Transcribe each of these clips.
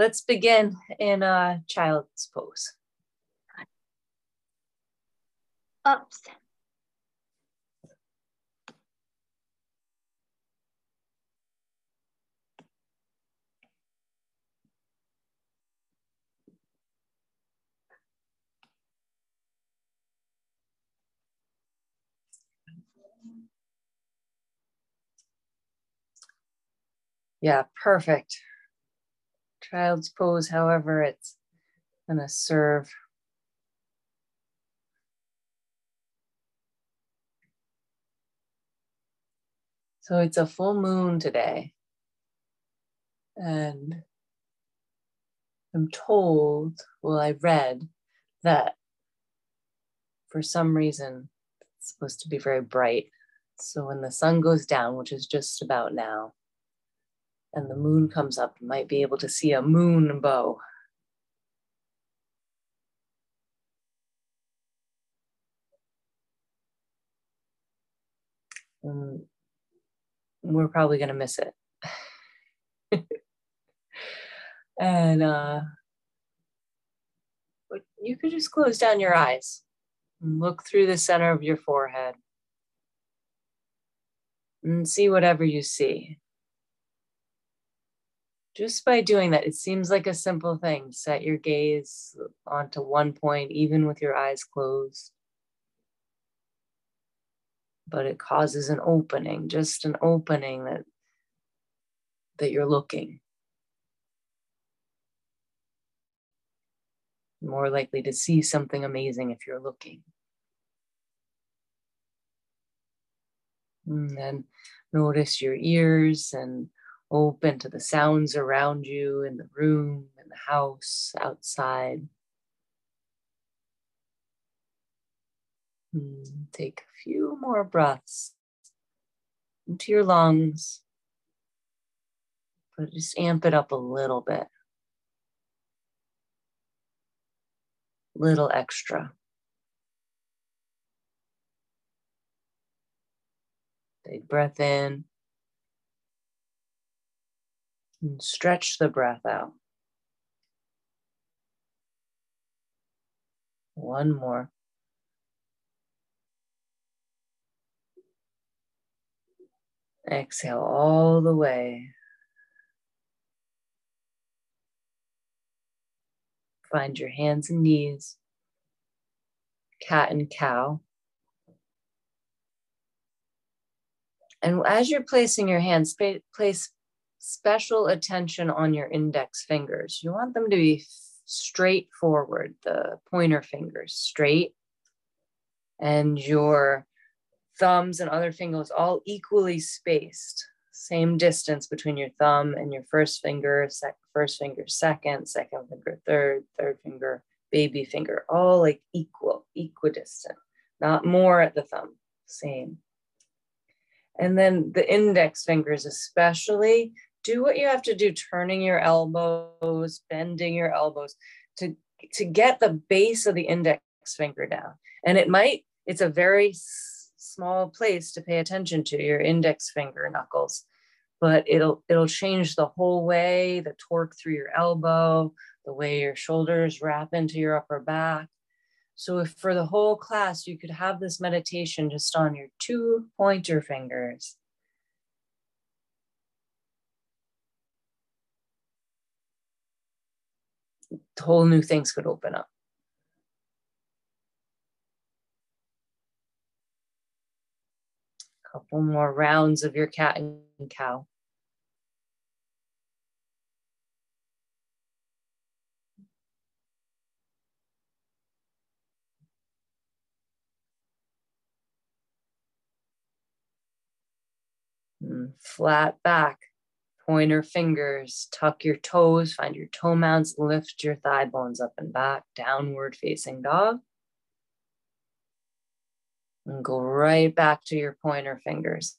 let's begin in a child's pose. Ups. Yeah, perfect. Child's pose, however, it's gonna serve. So it's a full moon today. And I'm told, well, I read that for some reason it's supposed to be very bright. So when the sun goes down, which is just about now, and the moon comes up, you might be able to see a moon bow. And we're probably going to miss it. and uh, you could just close down your eyes and look through the center of your forehead and see whatever you see just by doing that, it seems like a simple thing. Set your gaze onto one point, even with your eyes closed. But it causes an opening, just an opening that, that you're looking. More likely to see something amazing if you're looking. And then notice your ears and open to the sounds around you in the room, in the house, outside. Hmm, take a few more breaths into your lungs, but just amp it up a little bit. Little extra. Big breath in. And stretch the breath out. One more. Exhale all the way. Find your hands and knees, cat and cow. And as you're placing your hands, place special attention on your index fingers. You want them to be straight forward, the pointer fingers straight, and your thumbs and other fingers all equally spaced. Same distance between your thumb and your first finger, sec- first finger, second, second finger, third, third finger, baby finger, all like equal, equidistant, not more at the thumb, same. And then the index fingers, especially, do what you have to do, turning your elbows, bending your elbows to, to get the base of the index finger down. And it might, it's a very small place to pay attention to your index finger knuckles, but it'll, it'll change the whole way, the torque through your elbow, the way your shoulders wrap into your upper back. So if for the whole class, you could have this meditation just on your two pointer fingers whole new things could open up. Couple more rounds of your cat and cow. Mm, flat back pointer fingers, tuck your toes, find your toe mounts, lift your thigh bones up and back, downward facing dog. And go right back to your pointer fingers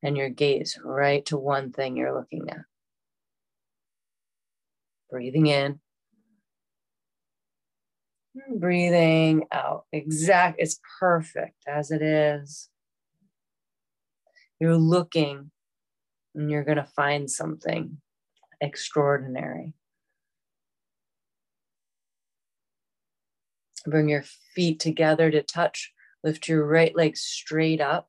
and your gaze right to one thing you're looking at. Breathing in. Breathing out. Exact. It's perfect as it is. You're looking and you're going to find something extraordinary. Bring your feet together to touch. Lift your right leg straight up.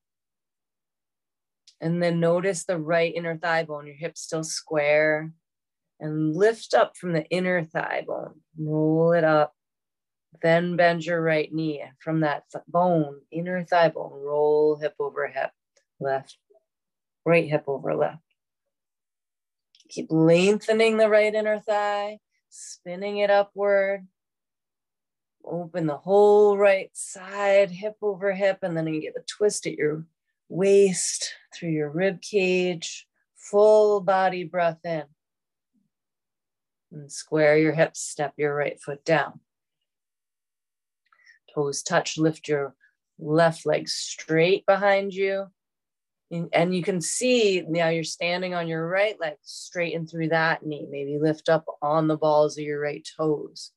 And then notice the right inner thigh bone, your hips still square. And lift up from the inner thigh bone, roll it up. Then bend your right knee from that th- bone, inner thigh bone, roll hip over hip, left right hip over left. Keep lengthening the right inner thigh, spinning it upward. Open the whole right side, hip over hip, and then you get a twist at your waist through your rib cage. Full body breath in. And square your hips, step your right foot down. Toes touch, lift your left leg straight behind you. And you can see now you're standing on your right leg, straighten through that knee. Maybe lift up on the balls of your right toes.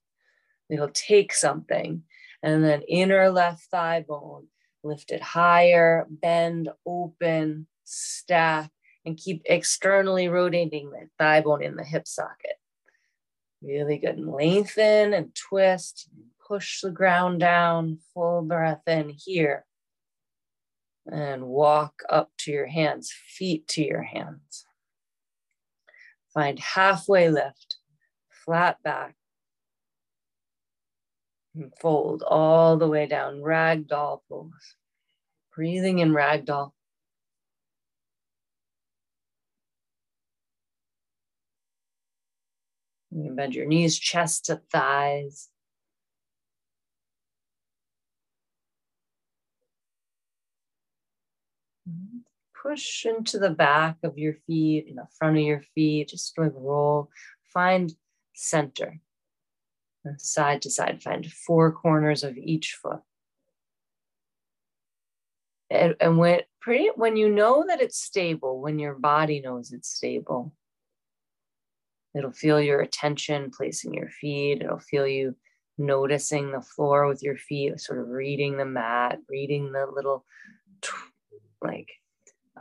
It'll take something. And then inner left thigh bone, lift it higher, bend, open, stack, and keep externally rotating the thigh bone in the hip socket. Really good. And lengthen and twist, push the ground down, full breath in here. And walk up to your hands, feet to your hands. Find halfway lift, flat back, and fold all the way down, ragdoll pose. Breathing in ragdoll. You bend your knees, chest to thighs. Push into the back of your feet, in the front of your feet, just like roll. Find center side to side. Find four corners of each foot. And, and when pretty when you know that it's stable, when your body knows it's stable, it'll feel your attention placing your feet. It'll feel you noticing the floor with your feet, sort of reading the mat, reading the little like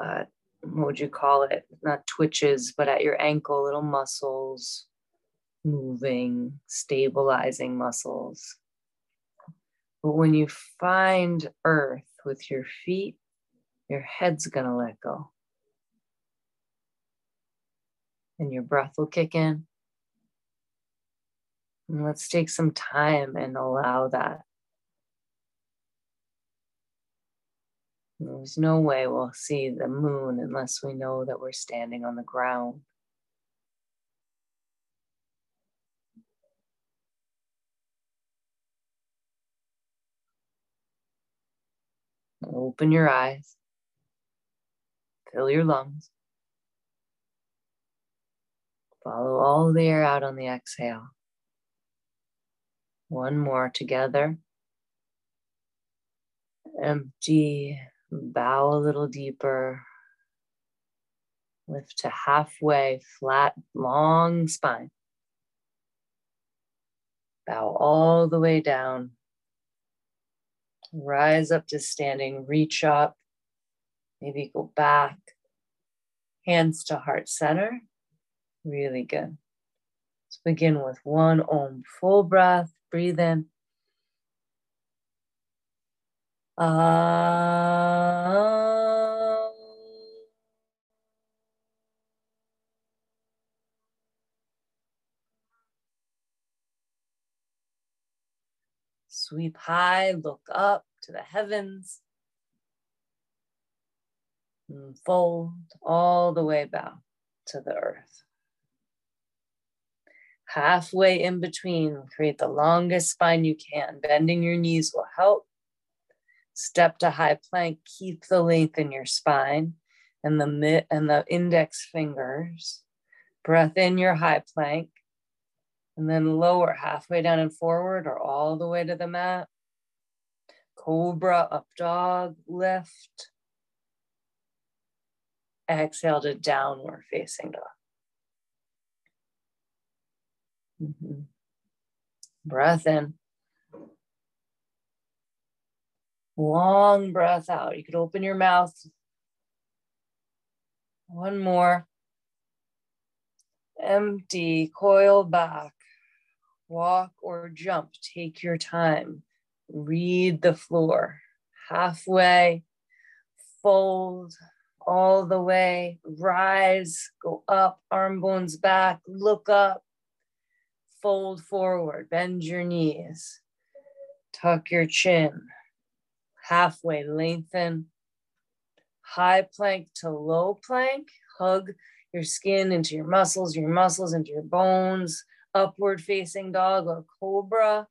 uh, what would you call it? Not twitches, but at your ankle, little muscles moving, stabilizing muscles. But when you find earth with your feet, your head's going to let go. And your breath will kick in. And let's take some time and allow that. There's no way we'll see the moon unless we know that we're standing on the ground. Open your eyes. Fill your lungs. Follow all the air out on the exhale. One more together. Empty. Bow a little deeper. Lift to halfway, flat, long spine. Bow all the way down Rise up to standing, reach up, maybe go back. Hands to heart center. Really good. Let's begin with one om, full breath, breathe in. Ah. Sweep high, look up to the heavens. And fold all the way back to the earth. Halfway in between, create the longest spine you can. Bending your knees will help. Step to high plank, keep the length in your spine and the mid and the index fingers. Breath in your high plank and then lower halfway down and forward or all the way to the mat. Cobra, up dog, lift. Exhale to downward facing dog. Mm-hmm. Breath in. Long breath out. You could open your mouth. One more. Empty, coil back walk or jump. Take your time. Read the floor. Halfway, fold all the way, rise, go up, arm bones back, look up, fold forward, bend your knees, tuck your chin, halfway, lengthen, high plank to low plank, hug your skin into your muscles, your muscles into your bones, upward facing dog or cobra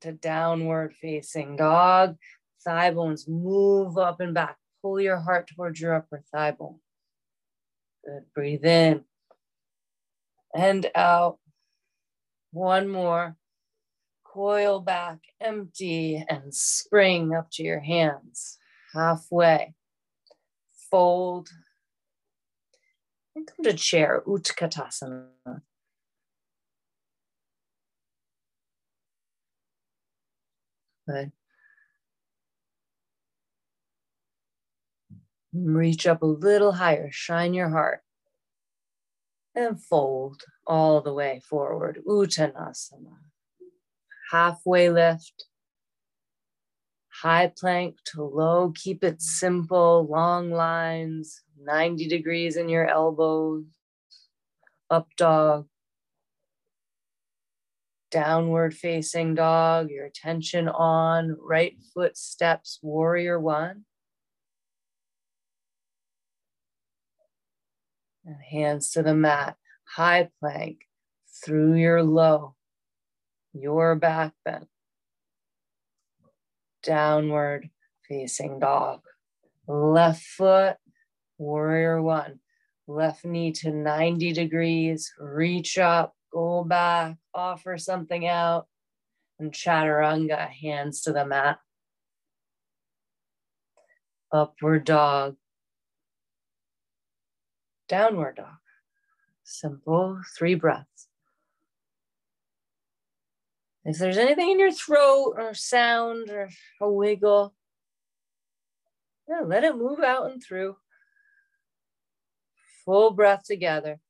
to downward facing dog. Thigh bones move up and back. Pull your heart towards your upper thigh bone. Good. Breathe in and out. One more. Coil back, empty, and spring up to your hands. Halfway. Fold. And come to chair, Utkatasana. Good. Reach up a little higher, shine your heart, and fold all the way forward. Uttanasana. Halfway lift, high plank to low. Keep it simple, long lines, 90 degrees in your elbows. Up dog, downward facing dog, your attention on right foot steps, warrior one. And hands to the mat, high plank through your low, your back bend. Downward facing dog. Left foot, warrior one. Left knee to 90 degrees, reach up, go back, offer something out, and chaturanga, hands to the mat. Upward dog, downward dog. Simple, three breaths. If there's anything in your throat or sound or a wiggle, yeah, let it move out and through. Full breath together.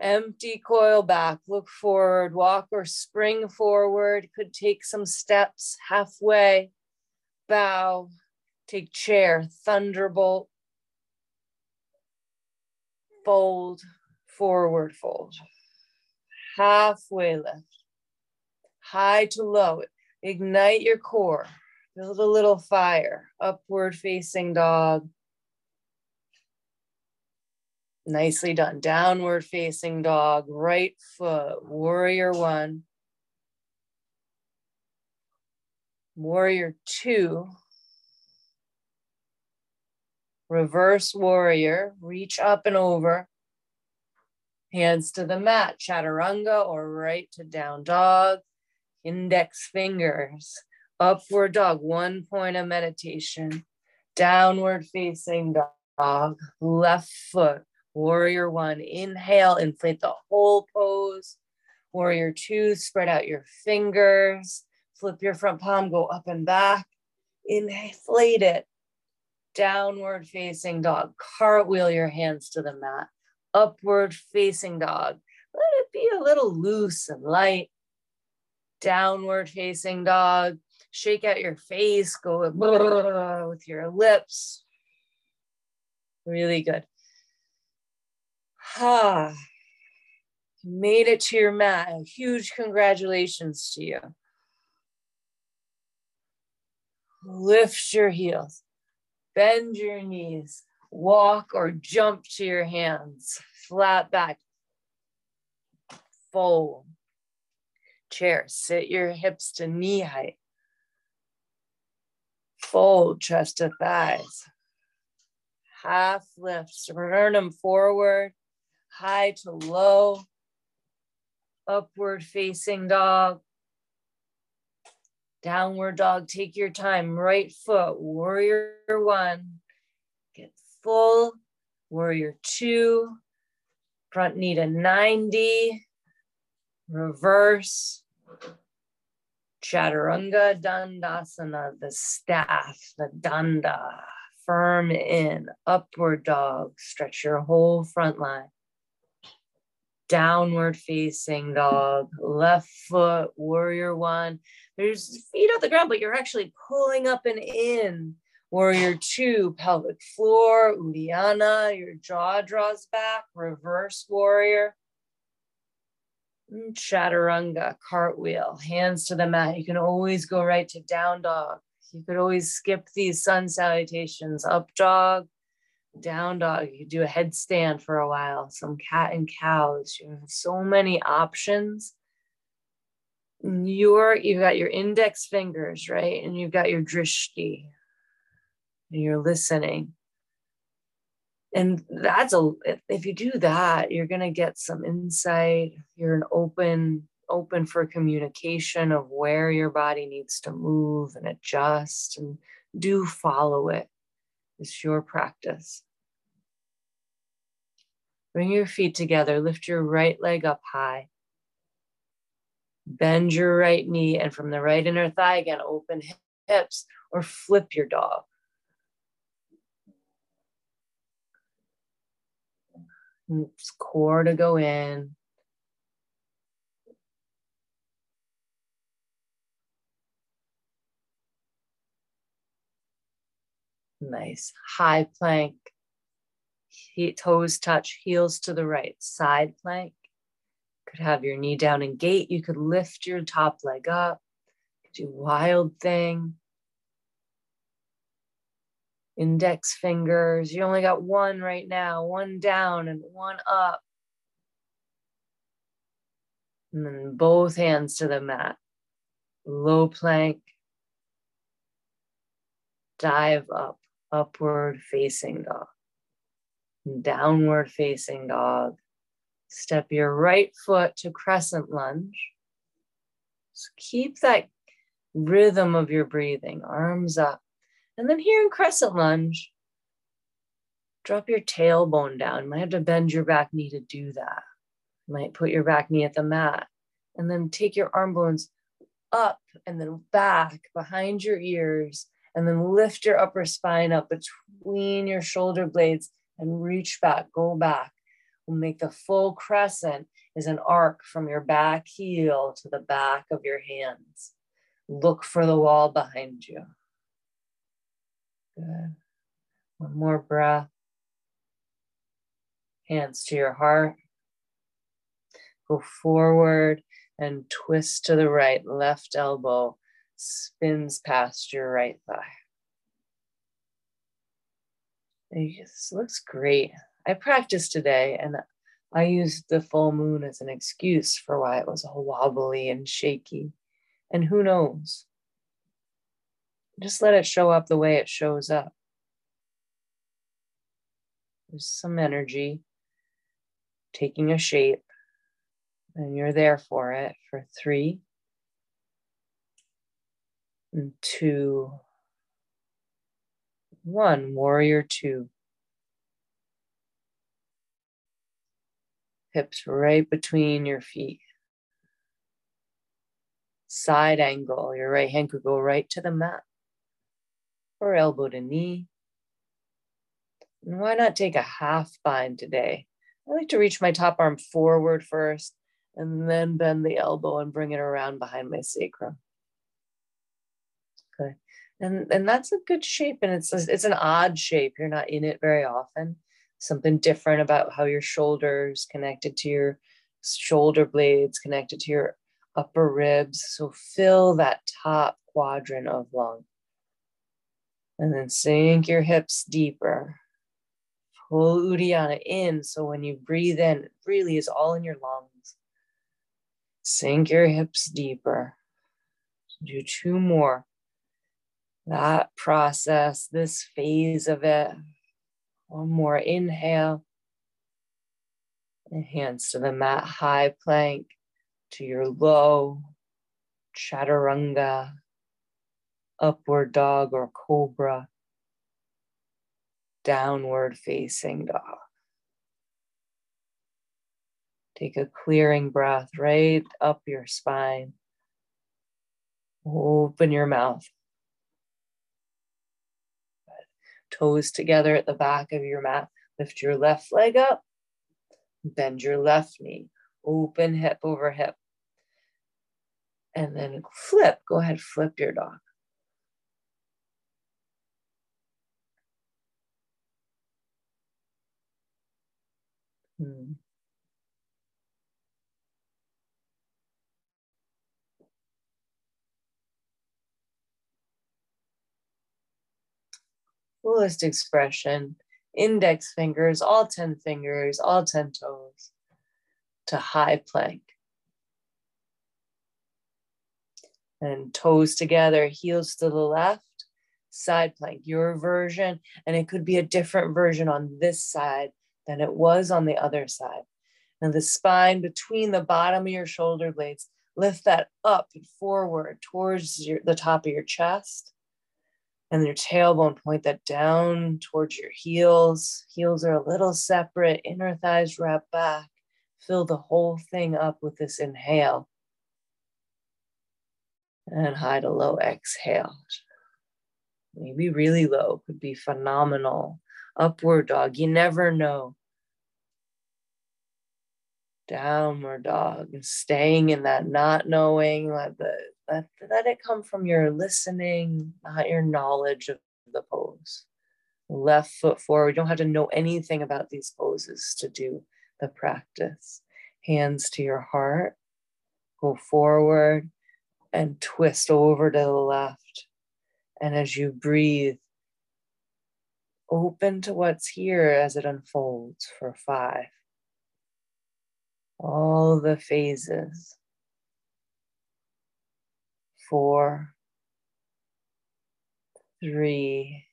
Empty coil back, look forward, walk or spring forward. Could take some steps halfway, bow, take chair, thunderbolt, fold, forward fold. Halfway lift, high to low. Ignite your core, build a little fire, upward facing dog. Nicely done. Downward facing dog, right foot, warrior one. Warrior two. Reverse warrior, reach up and over. Hands to the mat, chaturanga or right to down dog. Index fingers, upward dog, one point of meditation. Downward facing dog, left foot, Warrior one, inhale, inflate the whole pose. Warrior two, spread out your fingers, flip your front palm, go up and back. Inflate it. Downward facing dog. Cartwheel your hands to the mat. Upward facing dog. Let it be a little loose and light. Downward facing dog. Shake out your face, go with your lips. Really good. Ah, made it to your mat. A huge congratulations to you. Lift your heels, bend your knees, walk or jump to your hands, flat back, fold. Chair, sit your hips to knee height. Fold chest to thighs. Half lift, sternum forward high to low, upward facing dog, downward dog. Take your time, right foot, warrior one, get full, warrior two, front knee to 90, reverse, chaturanga dandasana, the staff, the danda, firm in, upward dog, stretch your whole front line downward facing dog, left foot, warrior one. There's feet off the ground, but you're actually pulling up and in. Warrior two, pelvic floor, Uddiyana, your jaw draws back, reverse warrior. Mm, chaturanga, cartwheel, hands to the mat. You can always go right to down dog. You could always skip these sun salutations, up dog, down dog. You do a headstand for a while, some cat and cows. You have so many options. You're, you've got your index fingers, right? And you've got your drishti, and you're listening. And that's a, if you do that, you're going to get some insight. You're an open, open for communication of where your body needs to move and adjust and do follow it. It's your practice. Bring your feet together, lift your right leg up high. Bend your right knee, and from the right inner thigh again, open hips or flip your dog. Core to go in. Nice. High plank. He, toes touch, heels to the right. Side plank. Could have your knee down in gate. You could lift your top leg up. do wild thing index fingers. You only got one right now, one down and one up. And then both hands to the mat. Low plank. Dive up, upward facing dog. Downward facing dog. Step your right foot to crescent lunge. So keep that rhythm of your breathing, arms up. And then here in crescent lunge, drop your tailbone down. You might have to bend your back knee to do that. You might put your back knee at the mat. And then take your arm bones up and then back behind your ears. And then lift your upper spine up between your shoulder blades and reach back, go back. We'll make the full crescent is an arc from your back heel to the back of your hands. Look for the wall behind you. Good. One more breath. Hands to your heart. Go forward and twist to the right. Left elbow spins past your right thigh. This looks great. I practiced today and I used the full moon as an excuse for why it was all wobbly and shaky. And who knows? Just let it show up the way it shows up. There's some energy taking a shape, and you're there for it for three and two, one, warrior two. Hips right between your feet. Side angle, your right hand could go right to the mat or elbow to knee. And why not take a half bind today? I like to reach my top arm forward first and then bend the elbow and bring it around behind my sacrum. Okay. And, and that's a good shape and it's it's an odd shape. You're not in it very often. Something different about how your shoulders connected to your shoulder blades connected to your upper ribs. So fill that top quadrant of lung. And then sink your hips deeper. Pull Uddiyana in. So when you breathe in, it really is all in your lungs. Sink your hips deeper. Do two more. That process, this phase of it. One more inhale. And hands to the mat, high plank to your low chaturanga upward dog or cobra, downward facing dog. Take a clearing breath right up your spine. Open your mouth. Toes together at the back of your mat. Lift your left leg up. Bend your left knee. open hip over hip. And then flip, go ahead, flip your dog. Hmm. Fullest expression, index fingers, all 10 fingers, all 10 toes to high plank. And toes together, heels to the left, side plank, your version. And it could be a different version on this side than it was on the other side. And the spine between the bottom of your shoulder blades, lift that up and forward towards your, the top of your chest. And your tailbone, point that down towards your heels. Heels are a little separate, inner thighs wrap back. Fill the whole thing up with this inhale. And high to low exhale. Maybe really low, could be phenomenal upward dog. You never know. Downward dog staying in that not knowing, let, the, let, let it come from your listening, not your knowledge of the pose. Left foot forward. You don't have to know anything about these poses to do the practice. Hands to your heart. Go forward and twist over to the left. And as you breathe, open to what's here as it unfolds for five. All the phases. Four, three.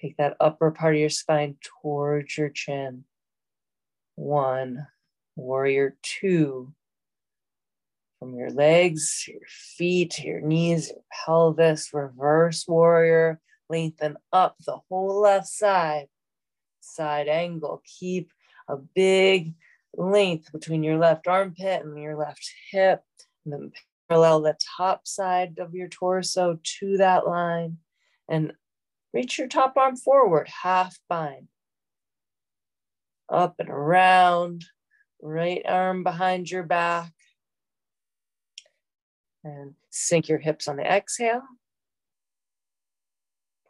Take that upper part of your spine towards your chin. One, warrior two. From your legs, your feet, your knees, your pelvis, reverse warrior lengthen up the whole left side, side angle. Keep a big length between your left armpit and your left hip, and then parallel the top side of your torso to that line, and reach your top arm forward, half bind. Up and around, right arm behind your back. And sink your hips on the exhale.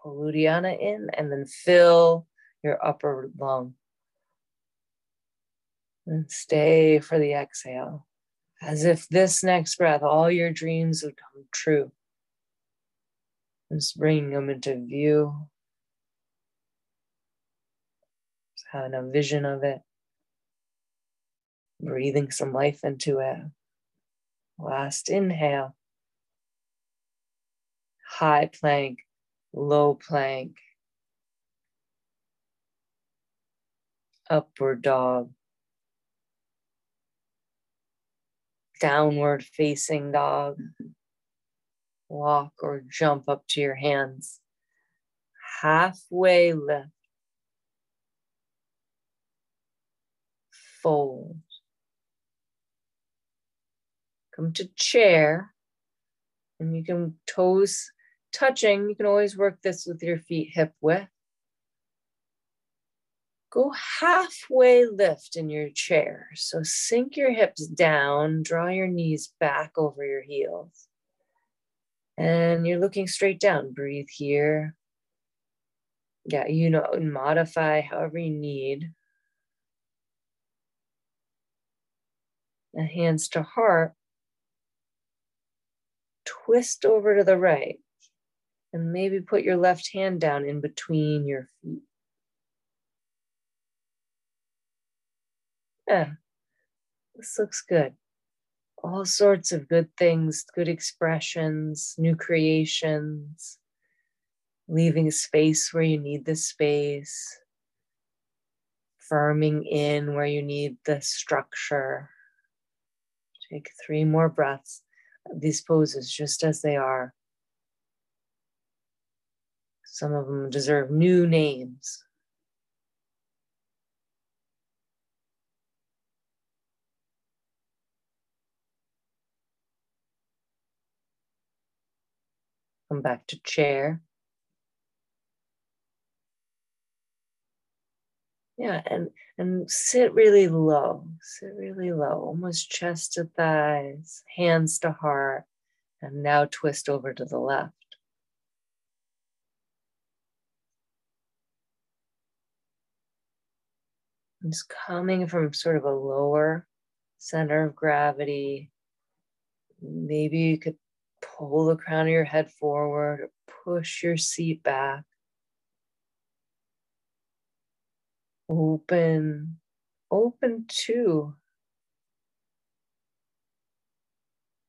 Pull Uddiyana in and then fill your upper lung. And stay for the exhale, as if this next breath, all your dreams would come true. Just bringing them into view. Just having a vision of it. Breathing some life into it. Last inhale. High plank low plank, upward dog, downward facing dog, walk or jump up to your hands, halfway lift, fold, come to chair, and you can toes touching, you can always work this with your feet hip width. Go halfway lift in your chair. So sink your hips down, draw your knees back over your heels. And you're looking straight down. Breathe here. Yeah, you know, modify however you need. And hands to heart. Twist over to the right. And maybe put your left hand down in between your feet. Yeah, this looks good. All sorts of good things, good expressions, new creations, leaving space where you need the space, firming in where you need the structure. Take three more breaths these poses just as they are. Some of them deserve new names. Come back to chair. Yeah, and and sit really low. Sit really low, almost chest to thighs, hands to heart, and now twist over to the left. Just coming from sort of a lower center of gravity. Maybe you could pull the crown of your head forward push your seat back. Open, open to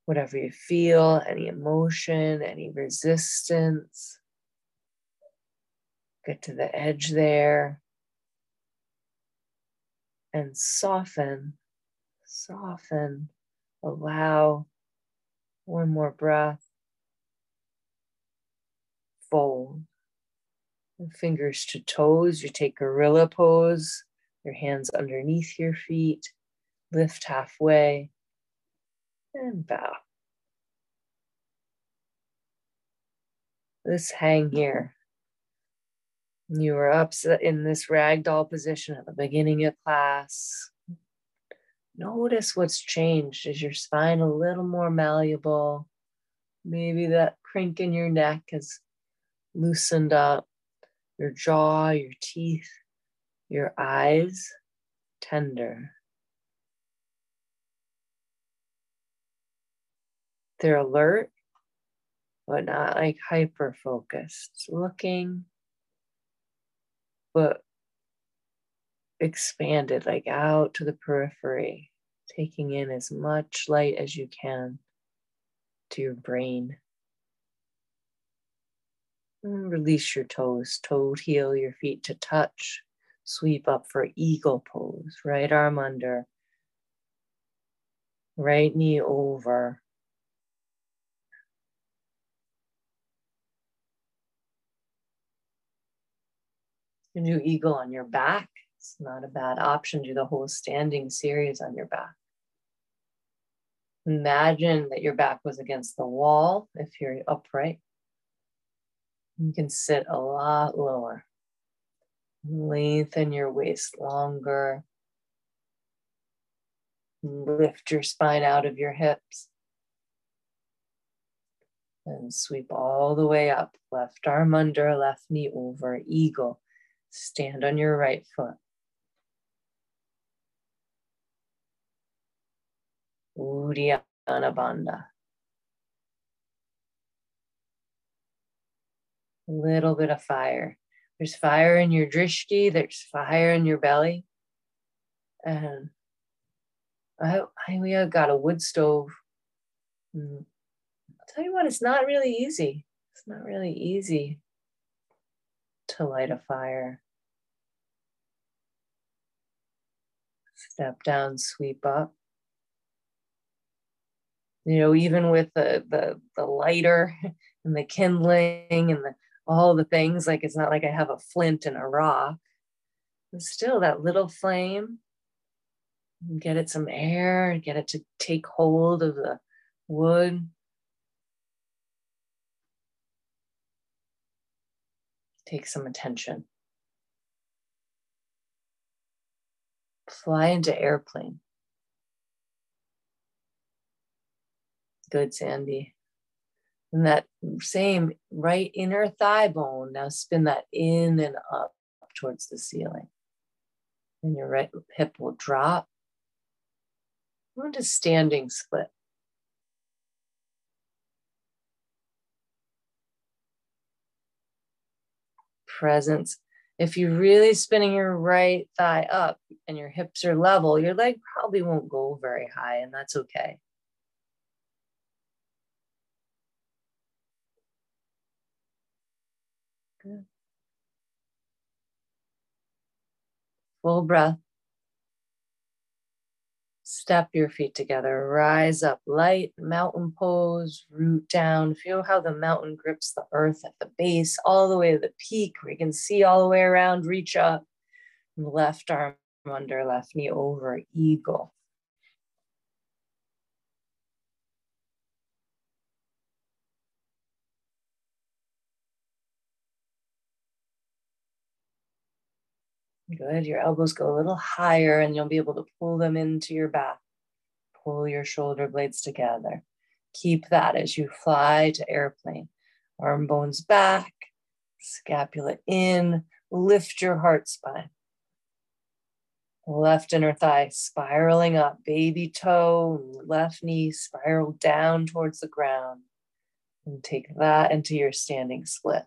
whatever you feel, any emotion, any resistance. Get to the edge there and soften, soften, allow one more breath. Fold. fingers to toes. You take gorilla pose, your hands underneath your feet. Lift halfway and bow. Let's hang here. You were up in this ragdoll position at the beginning of class. Notice what's changed. Is your spine a little more malleable? Maybe that crink in your neck has loosened up. Your jaw, your teeth, your eyes, tender. They're alert, but not like hyper focused, looking but expanded like out to the periphery, taking in as much light as you can to your brain. And release your toes, toe heel your feet to touch. Sweep up for eagle pose, right arm under, right knee over, You can do eagle on your back. It's not a bad option. Do the whole standing series on your back. Imagine that your back was against the wall if you're upright. You can sit a lot lower. Lengthen your waist longer. Lift your spine out of your hips. And sweep all the way up. Left arm under, left knee over, eagle. Stand on your right foot. Uddiyana Bandha. A little bit of fire. There's fire in your drishti, there's fire in your belly. And I, I we have got a wood stove. Mm. I'll tell you what, it's not really easy. It's not really easy to light a fire. Step down, sweep up. You know, even with the the, the lighter and the kindling and the, all the things, like it's not like I have a flint and a rock. But still, that little flame, get it some air, get it to take hold of the wood. Take some attention. fly into airplane. Good, Sandy. And that same right inner thigh bone, now spin that in and up towards the ceiling. And your right hip will drop. Go into standing split. Presence if you're really spinning your right thigh up and your hips are level, your leg probably won't go very high, and that's okay. Good. Full breath. Step your feet together, rise up, light mountain pose, root down. Feel how the mountain grips the earth at the base, all the way to the peak you can see all the way around. Reach up, left arm under, left knee over, eagle. Good. Your elbows go a little higher and you'll be able to pull them into your back. Pull your shoulder blades together. Keep that as you fly to airplane. Arm bones back, scapula in, lift your heart spine. Left inner thigh spiraling up, baby toe, left knee spiral down towards the ground. And take that into your standing split.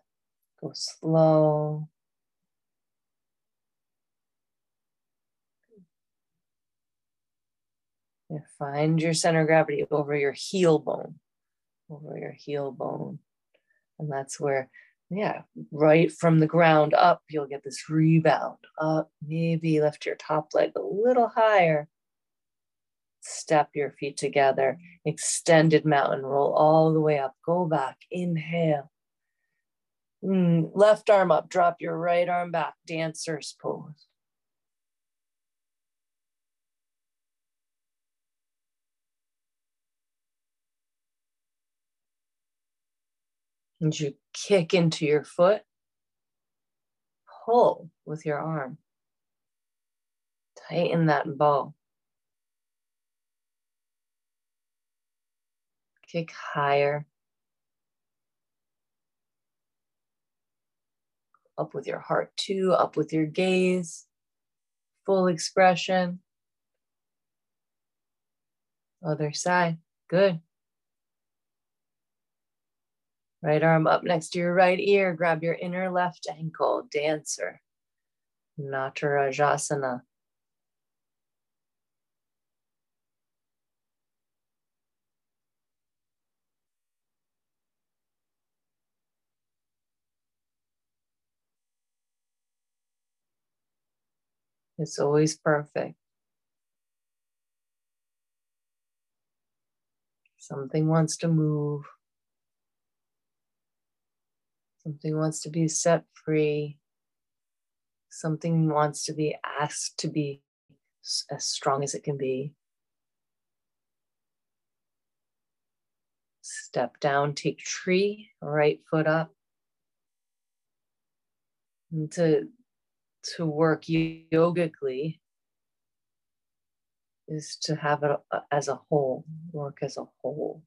Go slow. And find your center of gravity over your heel bone, over your heel bone. And that's where, yeah, right from the ground up, you'll get this rebound up. Maybe lift your top leg a little higher. Step your feet together, extended mountain, roll all the way up. Go back, inhale. Mm, left arm up, drop your right arm back, dancer's pose. And you kick into your foot, pull with your arm. Tighten that bow. Kick higher. Up with your heart too, up with your gaze. Full expression. Other side. Good. Right arm up next to your right ear. Grab your inner left ankle. Dancer. Natarajasana. It's always perfect. Something wants to move. Something wants to be set free. Something wants to be asked to be as strong as it can be. Step down, take tree, right foot up. And to, to work yogically is to have it uh, as a whole, work as a whole.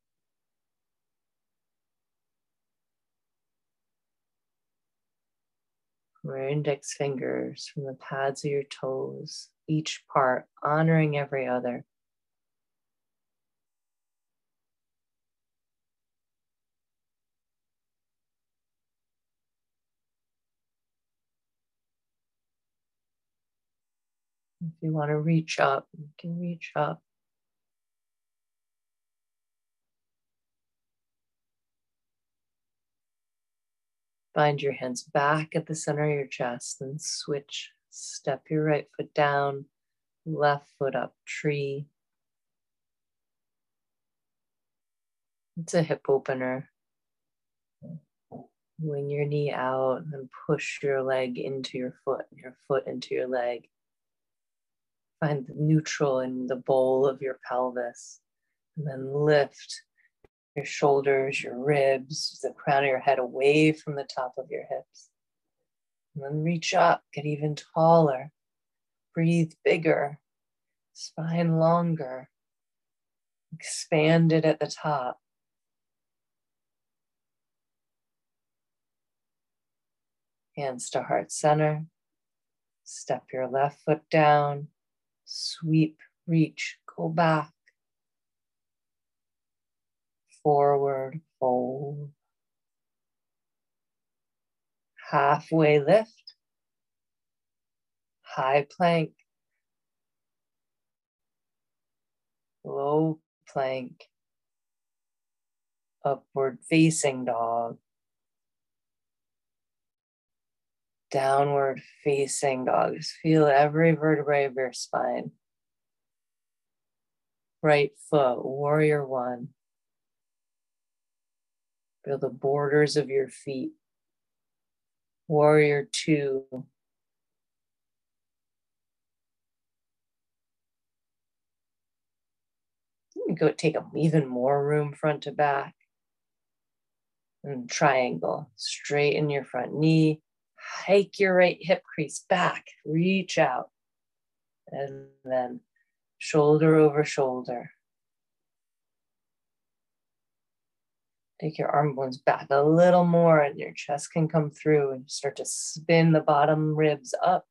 From your index fingers, from the pads of your toes, each part honoring every other. If you want to reach up, you can reach up. Find your hands back at the center of your chest and switch. Step your right foot down, left foot up, tree. It's a hip opener. Wing your knee out and push your leg into your foot, your foot into your leg. Find the neutral in the bowl of your pelvis. And then lift your shoulders, your ribs, the crown of your head away from the top of your hips. And then reach up, get even taller. Breathe bigger, spine longer. Expand it at the top. Hands to heart center. Step your left foot down. Sweep, reach, go back forward fold. Halfway lift, high plank, low plank, upward facing dog, downward facing dog. Just feel every vertebrae of your spine. Right foot, warrior one. Feel the borders of your feet. Warrior two. Go take even more room front to back. And triangle. Straighten your front knee, hike your right hip crease back, reach out, and then shoulder over shoulder. Take your arm bones back a little more, and your chest can come through and start to spin the bottom ribs up.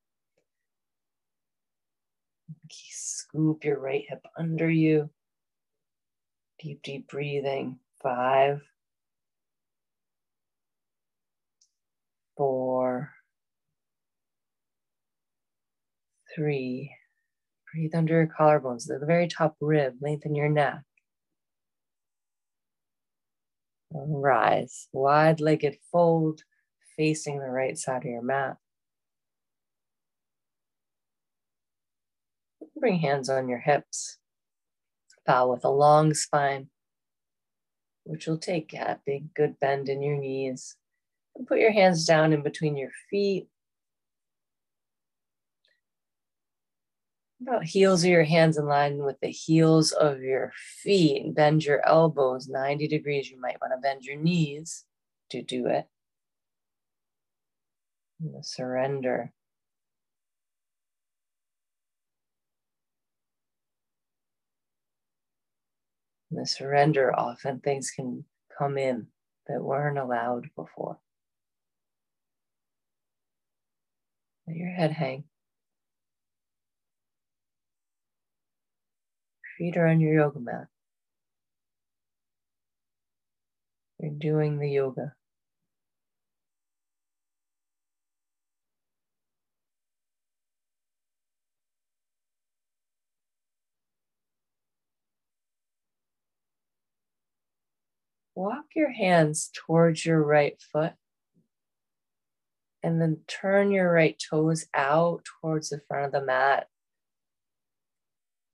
Scoop your right hip under you. Deep, deep breathing. Five, four, three. Breathe under your collarbones, the very top rib, lengthen your neck. Rise, wide legged fold, facing the right side of your mat. Bring hands on your hips. Bow with a long spine, which will take a big good bend in your knees. And put your hands down in between your feet. About heels of your hands in line with the heels of your feet. Bend your elbows 90 degrees. You might want to bend your knees to do it. The surrender. the surrender, often things can come in that weren't allowed before. Let your head hang. Feet are on your yoga mat. You're doing the yoga. walk your hands towards your right foot and then turn your right toes out towards the front of the mat.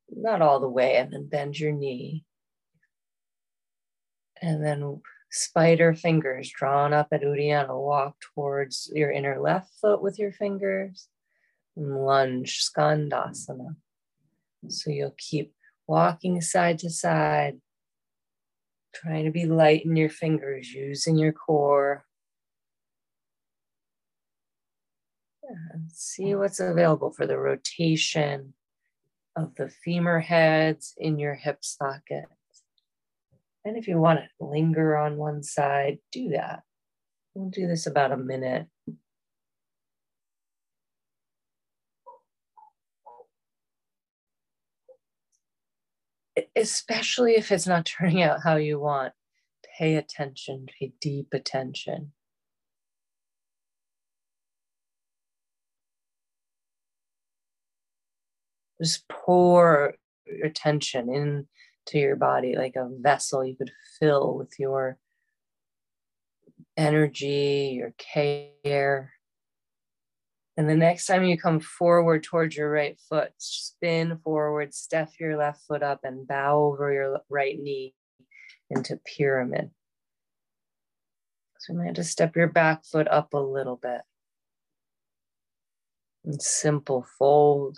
Not all the way, and then bend your knee. And then spider fingers drawn up at Uddiyana. Walk towards your inner left foot with your fingers. And lunge, Skandasana. So you'll keep walking side to side, Trying to be light in your fingers, using your core. see what's available for the rotation of the femur heads in your hip socket. And if you want to linger on one side, do that. We'll do this about a minute. especially if it's not turning out how you want, pay attention, pay deep attention. Just pour attention into your body like a vessel you could fill with your energy, your care, and the next time you come forward towards your right foot, spin forward, step your left foot up, and bow over your right knee into pyramid. So you might have to step your back foot up a little bit. And simple fold.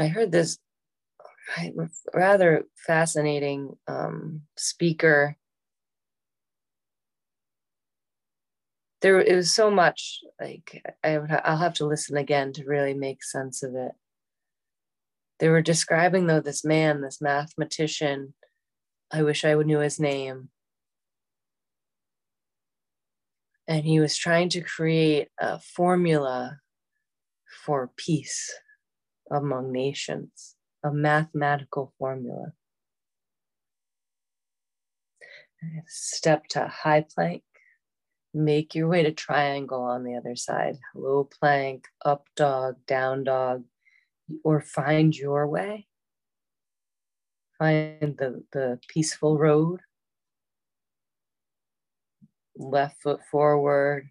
I heard this rather fascinating um, speaker. There it was so much like I would, I'll have to listen again to really make sense of it. They were describing though this man, this mathematician. I wish I knew his name. And he was trying to create a formula for peace among nations a mathematical formula. Step to high plank. Make your way to triangle on the other side. Low plank, up dog, down dog, or find your way. Find the, the peaceful road. Left foot forward,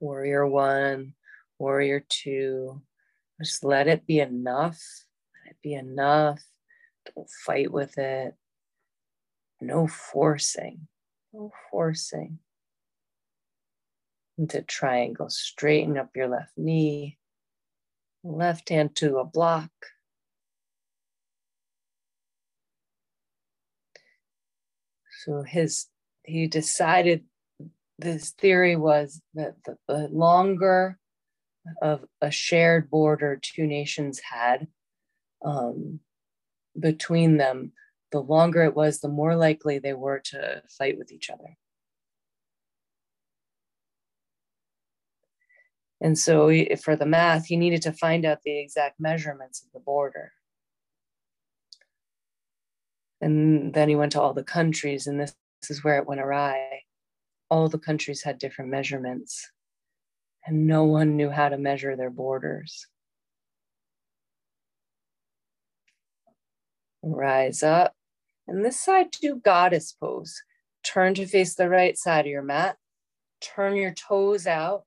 warrior one, warrior two. Just let it be enough Let it be enough. Don't fight with it. No forcing. No forcing. Into triangle. Straighten up your left knee. Left hand to a block. So his he decided this theory was that the, the longer of a shared border two nations had um, between them, the longer it was, the more likely they were to fight with each other. And so for the math, he needed to find out the exact measurements of the border. And then he went to all the countries, and this, this is where it went awry. All the countries had different measurements, and no one knew how to measure their borders. Rise up. And this side, do goddess pose. Turn to face the right side of your mat. Turn your toes out.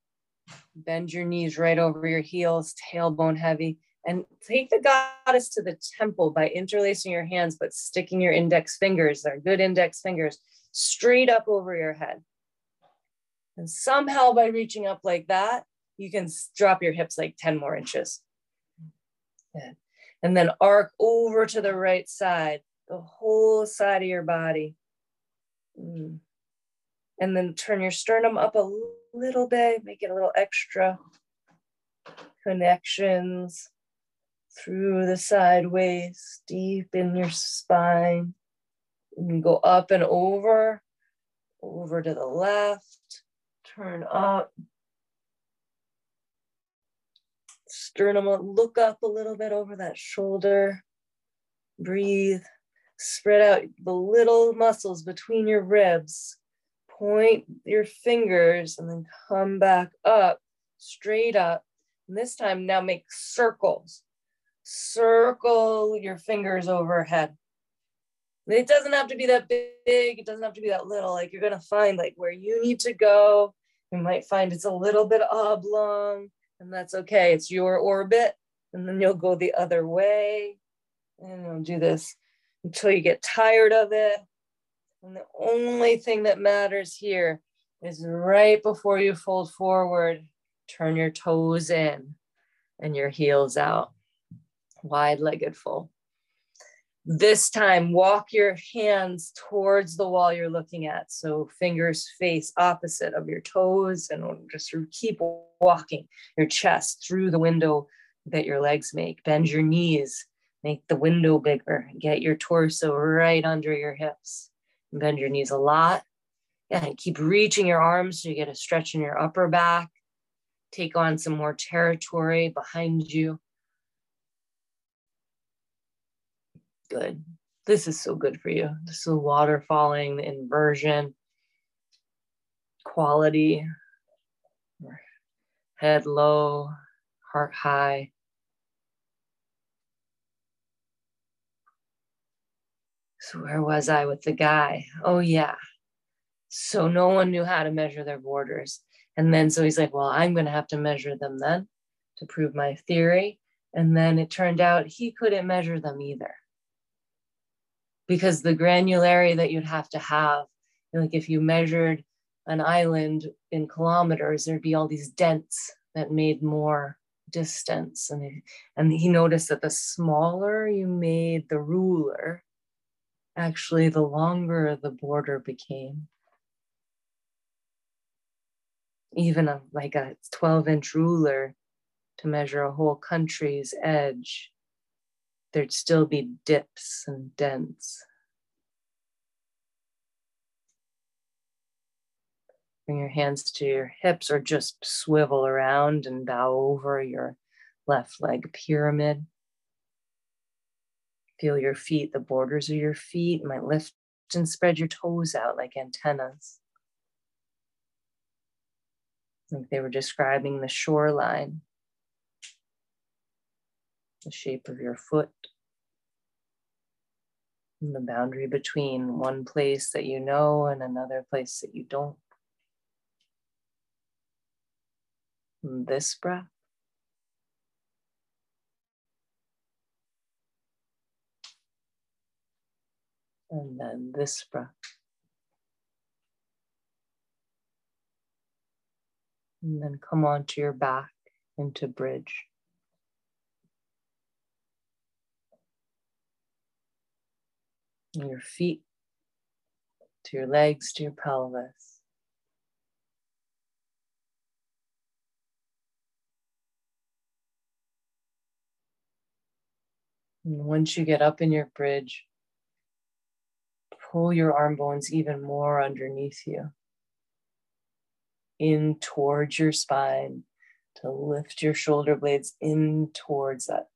Bend your knees right over your heels, tailbone heavy. And take the goddess to the temple by interlacing your hands, but sticking your index fingers, they're good index fingers, straight up over your head. And somehow by reaching up like that, you can drop your hips like 10 more inches. And then arc over to the right side, the whole side of your body. Mm. And then turn your sternum up a little bit, make it a little extra connections through the sideways, deep in your spine. And go up and over, over to the left, turn up. Sternum, look up a little bit over that shoulder. Breathe. Spread out the little muscles between your ribs. Point your fingers and then come back up, straight up. And this time, now make circles circle your fingers overhead. It doesn't have to be that big, it doesn't have to be that little. Like you're gonna find like where you need to go. You might find it's a little bit oblong, and that's okay. It's your orbit, and then you'll go the other way. And you'll do this until you get tired of it. And the only thing that matters here is right before you fold forward, turn your toes in and your heels out wide legged full. This time, walk your hands towards the wall you're looking at. So fingers face opposite of your toes and just keep walking your chest through the window that your legs make. Bend your knees, make the window bigger. Get your torso right under your hips. Bend your knees a lot. And keep reaching your arms so you get a stretch in your upper back. Take on some more territory behind you. Good. This is so good for you. This is water falling, the inversion, quality, head low, heart high. So, where was I with the guy? Oh, yeah. So, no one knew how to measure their borders. And then, so he's like, well, I'm going to have to measure them then to prove my theory. And then it turned out he couldn't measure them either because the granularity that you'd have to have, like if you measured an island in kilometers, there'd be all these dents that made more distance. And, and he noticed that the smaller you made the ruler, actually, the longer the border became. Even a, like a 12 inch ruler to measure a whole country's edge there'd still be dips and dents. Bring your hands to your hips or just swivel around and bow over your left leg pyramid. Feel your feet, the borders of your feet. Might lift and spread your toes out like antennas. Like they were describing the shoreline the shape of your foot, the boundary between one place that you know and another place that you don't. And this breath. And then this breath. And then come onto your back into bridge. Your feet to your legs, to your pelvis. And once you get up in your bridge, pull your arm bones even more underneath you, in towards your spine, to lift your shoulder blades in towards that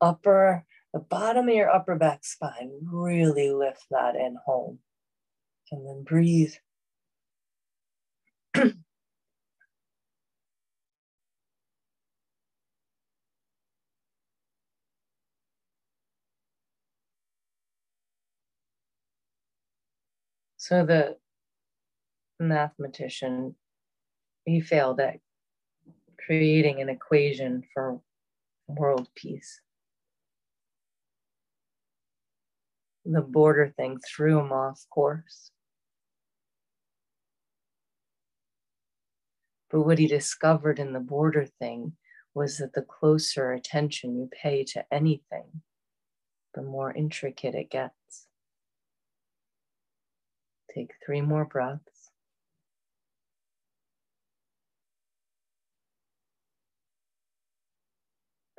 upper, the bottom of your upper back spine. Really lift that in home. And then breathe. so the mathematician, he failed at creating an equation for world peace. The border thing threw him off course. But what he discovered in the border thing was that the closer attention you pay to anything, the more intricate it gets. Take three more breaths.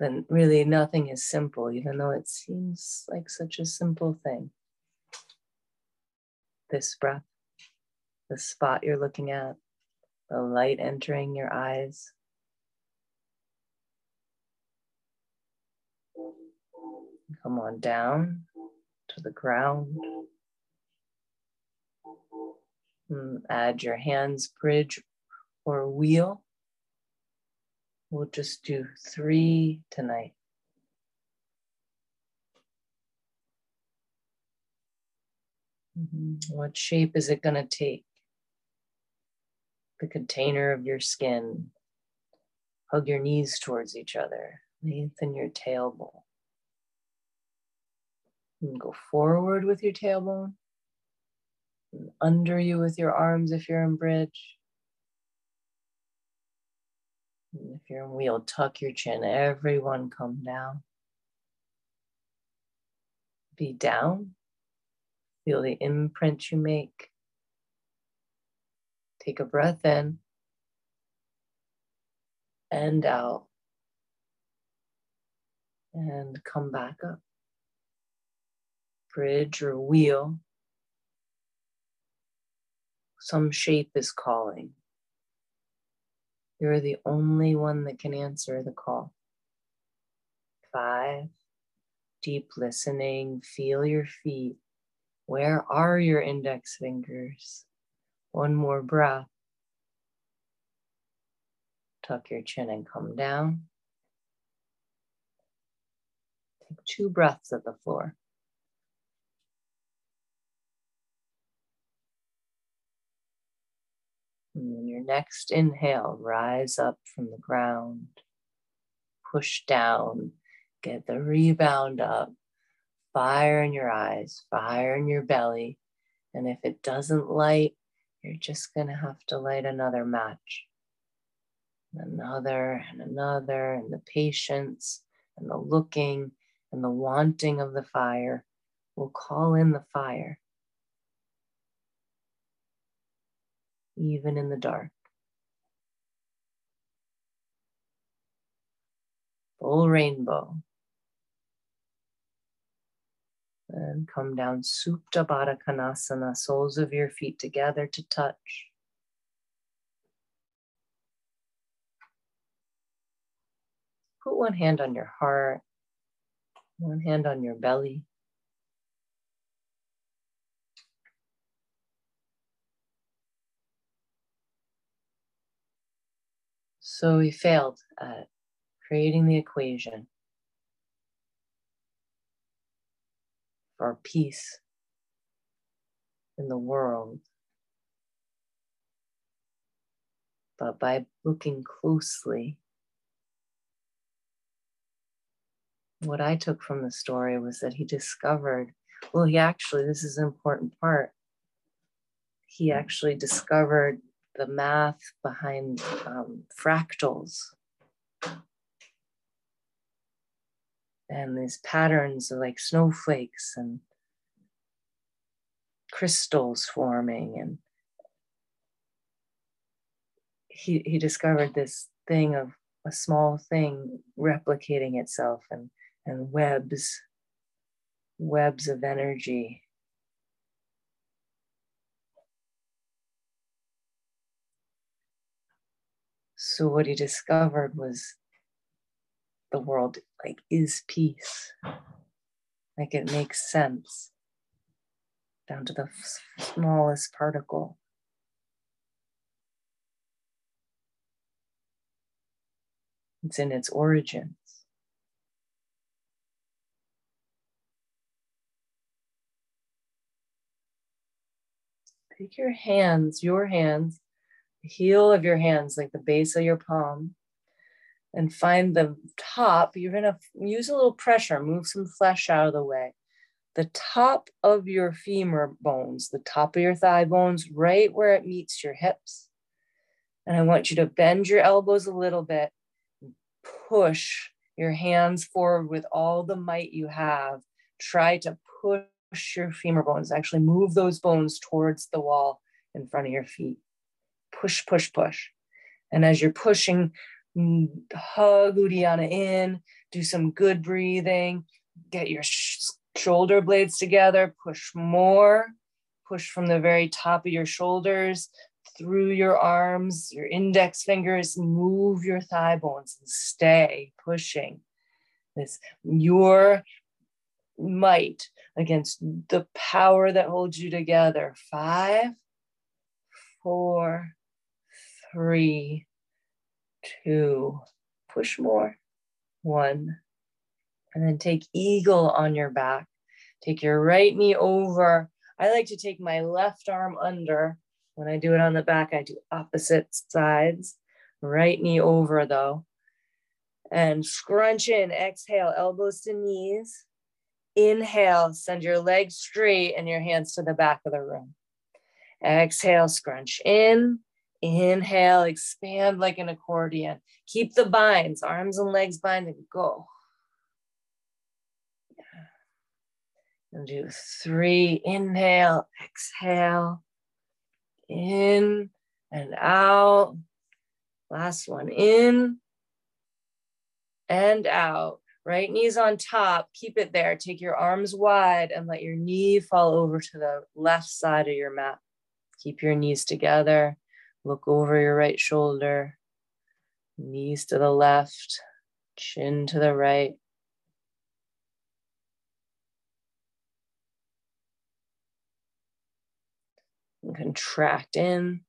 Then really nothing is simple, even though it seems like such a simple thing. This breath, the spot you're looking at, the light entering your eyes. Come on down to the ground. And hmm, add your hands, bridge or wheel We'll just do three tonight. Mm-hmm. What shape is it going to take? The container of your skin. Hug your knees towards each other. Lengthen your tailbone. Go forward with your tailbone. Under you with your arms if you're in bridge. If you're in wheel, tuck your chin. Everyone come down. Be down. Feel the imprint you make. Take a breath in and out. And come back up. Bridge or wheel. Some shape is calling. You're the only one that can answer the call. Five, deep listening, feel your feet. Where are your index fingers? One more breath. Tuck your chin and come down. Take two breaths at the floor. And then your next inhale, rise up from the ground, push down, get the rebound up, fire in your eyes, fire in your belly. And if it doesn't light, you're just going to have to light another match. Another and another, and the patience and the looking and the wanting of the fire will call in the fire. Even in the dark. Full rainbow. And come down Supta Baddha Konasana, soles of your feet together to touch. Put one hand on your heart, one hand on your belly. So we failed at creating the equation for peace in the world. But by looking closely, what I took from the story was that he discovered, well, he actually, this is an important part, he hmm. actually discovered the math behind um, fractals. And these patterns of like snowflakes and crystals forming and he he discovered this thing of a small thing replicating itself and and webs webs of energy so what he discovered was the world like is peace like it makes sense down to the smallest particle it's in its origins. Take your hands, your hands, the heel of your hands, like the base of your palm, and find the top. You're going to use a little pressure, move some flesh out of the way. The top of your femur bones, the top of your thigh bones, right where it meets your hips. And I want you to bend your elbows a little bit push your hands forward with all the might you have. Try to push your femur bones, actually move those bones towards the wall in front of your feet. Push, push, push. And as you're pushing, mm, hug Uddiyana in, do some good breathing, get your sh- shoulder blades together, push more, push from the very top of your shoulders through your arms, your index fingers, move your thigh bones and stay pushing this your might against the power that holds you together. Five, four, three, two, push more, one, and then take eagle on your back. Take your right knee over. I like to take my left arm under when I do it on the back, I do opposite sides. Right knee over though. And scrunch in, exhale, elbows to knees. Inhale, send your legs straight and your hands to the back of the room. Exhale, scrunch in. Inhale, expand like an accordion. Keep the binds, arms and legs bind and go. And do three. Inhale, exhale in and out. Last one, in and out. Right knee's on top, keep it there. Take your arms wide and let your knee fall over to the left side of your mat. Keep your knees together. Look over your right shoulder, knees to the left, chin to the right. and contract in.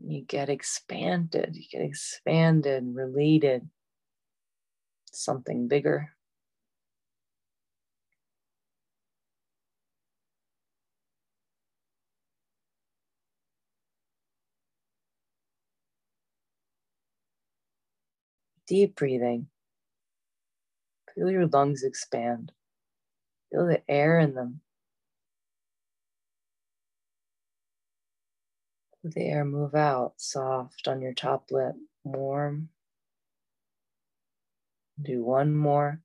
You get expanded, you get expanded, related, something bigger. Deep breathing. Feel your lungs expand. Feel the air in them. Feel the air move out, soft on your top lip, warm. Do one more.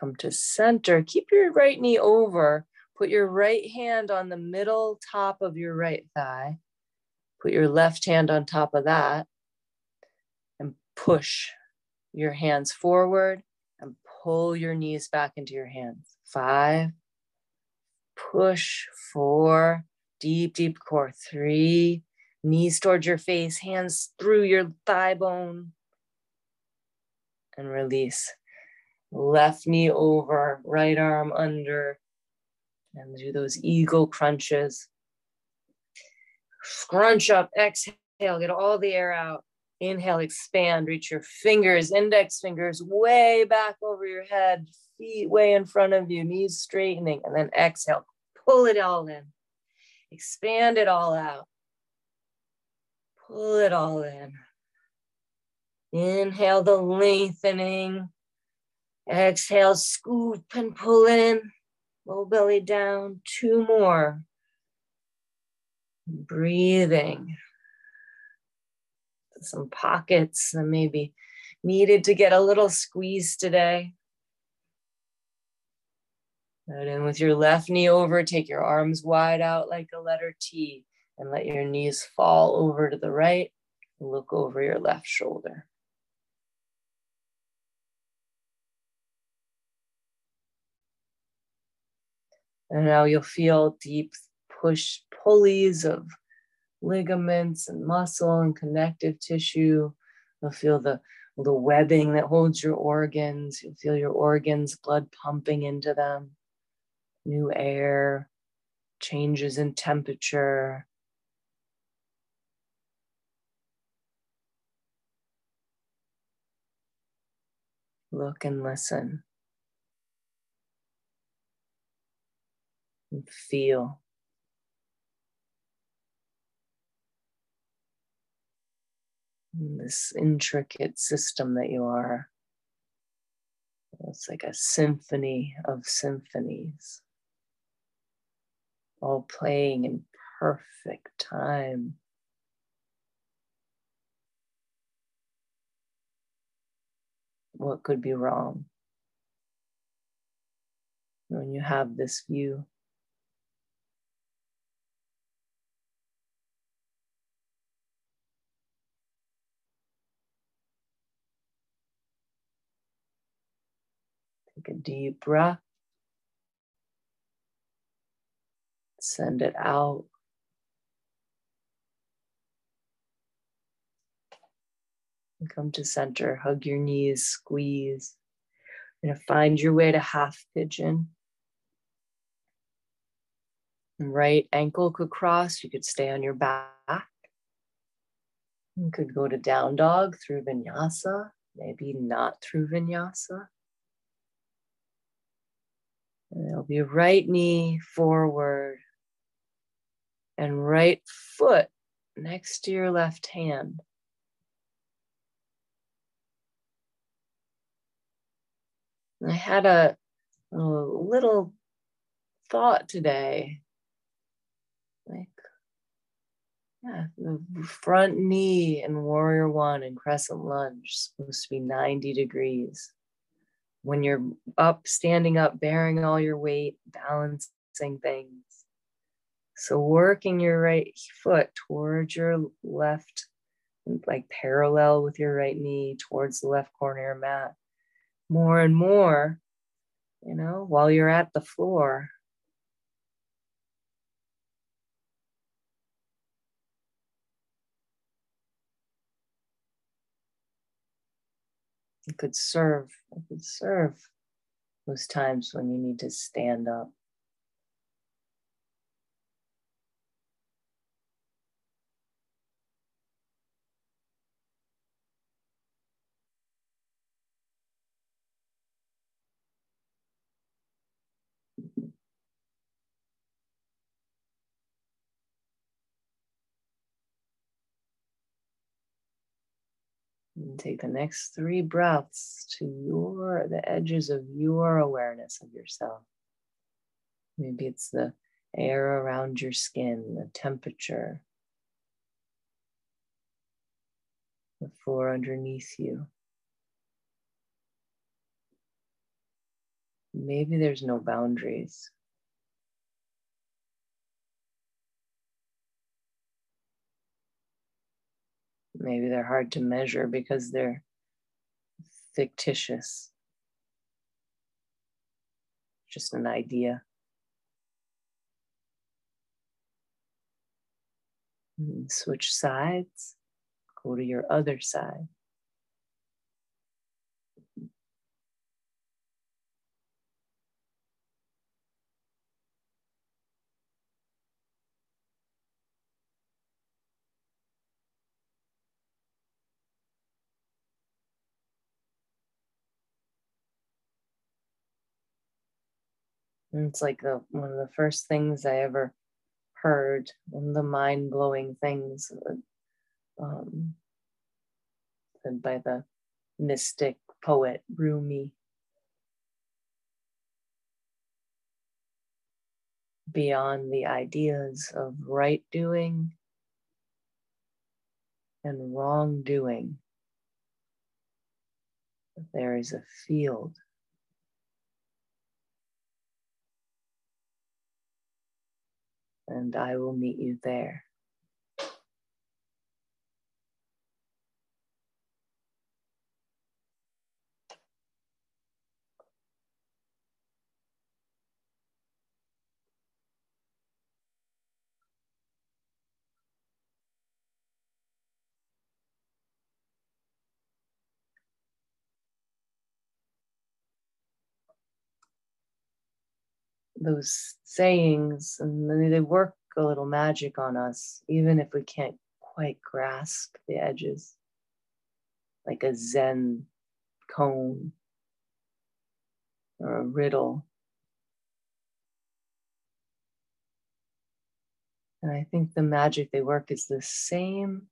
Come to center. Keep your right knee over. Put your right hand on the middle top of your right thigh. Put your left hand on top of that and push your hands forward and pull your knees back into your hands. Five, push, four, deep, deep core. Three, knees towards your face, hands through your thigh bone, and release. Left knee over, right arm under, and do those eagle crunches. Scrunch up, exhale, get all the air out. Inhale, expand, reach your fingers, index fingers way back over your head, feet way in front of you, knees straightening, and then exhale, pull it all in. Expand it all out. Pull it all in. Inhale the lengthening. Exhale, scoop and pull in. Low belly down. Two more. Breathing. some pockets that maybe needed to get a little squeeze today. And in with your left knee over, take your arms wide out like a letter T and let your knees fall over to the right. Look over your left shoulder. And now you'll feel deep push pulleys of ligaments and muscle and connective tissue. You'll feel the, the webbing that holds your organs. You'll feel your organs, blood pumping into them, new air, changes in temperature. Look and listen. And feel. this intricate system that you are. It's like a symphony of symphonies, all playing in perfect time. What could be wrong when you have this view? Take a deep breath. Send it out. And come to center, hug your knees, squeeze. You're gonna find your way to half pigeon. Right ankle could cross, you could stay on your back. You could go to down dog through vinyasa, maybe not through vinyasa. And it'll be right knee forward and right foot next to your left hand. I had a, a little thought today. Like, yeah, the front knee in warrior one and crescent lunge supposed to be 90 degrees when you're up, standing up, bearing all your weight, balancing things. So, working your right foot towards your left, like parallel with your right knee towards the left corner of your mat, more and more, you know, while you're at the floor. It could serve, it could serve those times when you need to stand up. And take the next three breaths to your the edges of your awareness of yourself. Maybe it's the air around your skin, the temperature, the floor underneath you. Maybe there's no boundaries. Maybe they're hard to measure because they're fictitious. Just an idea. And switch sides, go to your other side. And it's like the one of the first things I ever heard, one of the mind blowing things um, said by the mystic poet Rumi. Beyond the ideas of right doing and wrong wrongdoing. There is a field. And I will meet you there. Those sayings and they work a little magic on us, even if we can't quite grasp the edges, like a Zen koan or a riddle. And I think the magic they work is the same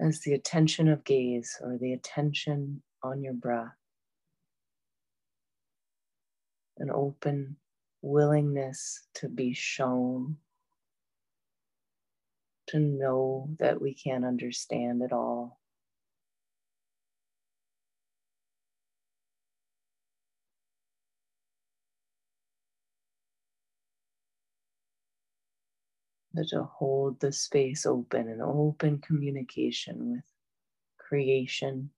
as the attention of gaze or the attention on your breath. An open willingness to be shown, to know that we can't understand it all. But to hold the space open and open communication with creation,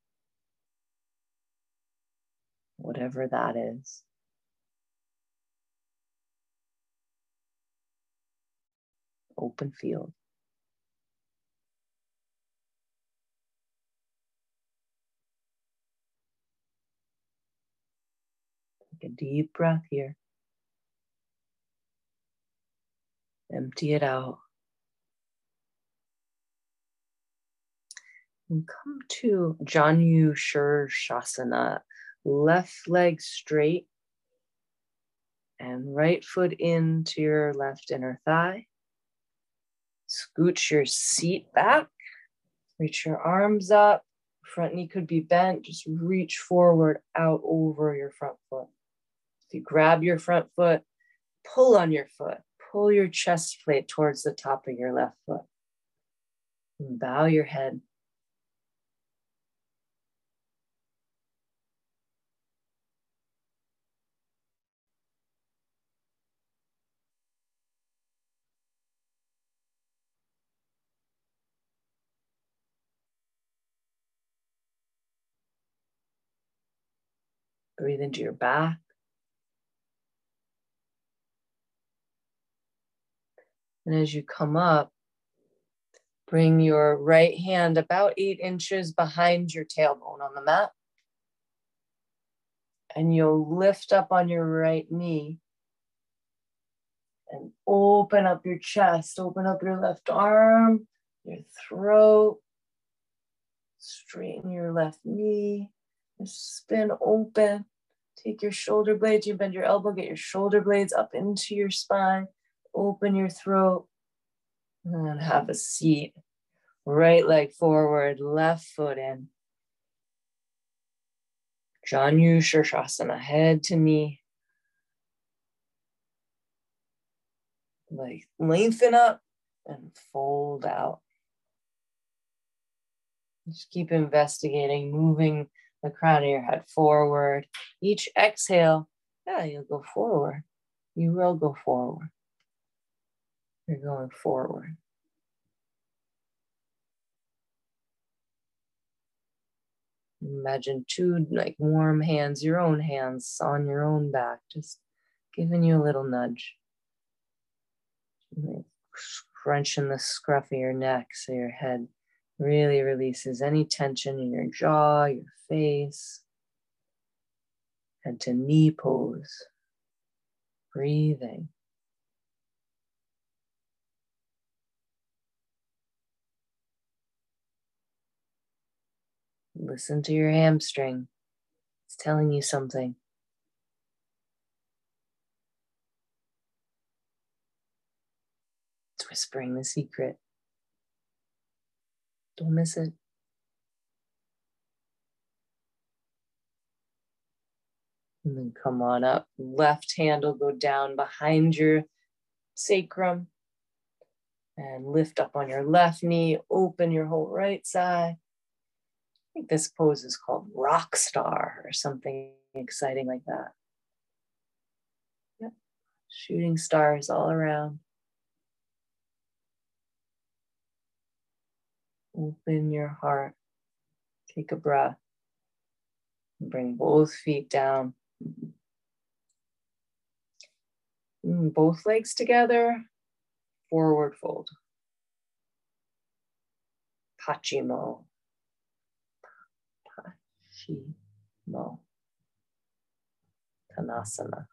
whatever that is. Open field. Take a deep breath here. Empty it out. And come to Janu Shirshasana. Left leg straight and right foot into your left inner thigh. Scooch your seat back, reach your arms up. Front knee could be bent. Just reach forward out over your front foot. If you grab your front foot, pull on your foot, pull your chest plate towards the top of your left foot. And bow your head. Breathe into your back. And as you come up, bring your right hand about eight inches behind your tailbone on the mat. And you'll lift up on your right knee and open up your chest, open up your left arm, your throat, straighten your left knee, spin open. Take your shoulder blades, you bend your elbow, get your shoulder blades up into your spine, open your throat, and have a seat. Right leg forward, left foot in. Janu Shirshasana, head to knee. Like lengthen up and fold out. Just keep investigating, moving the crown of your head forward. Each exhale, yeah, you'll go forward. You will go forward. You're going forward. Imagine two like warm hands, your own hands on your own back, just giving you a little nudge. Crunching the scruff of your neck so your head really releases any tension in your jaw, your face, and to knee pose. Breathing. Listen to your hamstring. It's telling you something. It's whispering the secret. Don't miss it. And then come on up. Left hand will go down behind your sacrum. And lift up on your left knee, open your whole right side. I think this pose is called rock star or something exciting like that. Yep. Shooting stars all around. Open your heart. Take a breath. Bring both feet down. Mm, both legs together. Forward fold. Pachimo. Pachimo. Tanasana.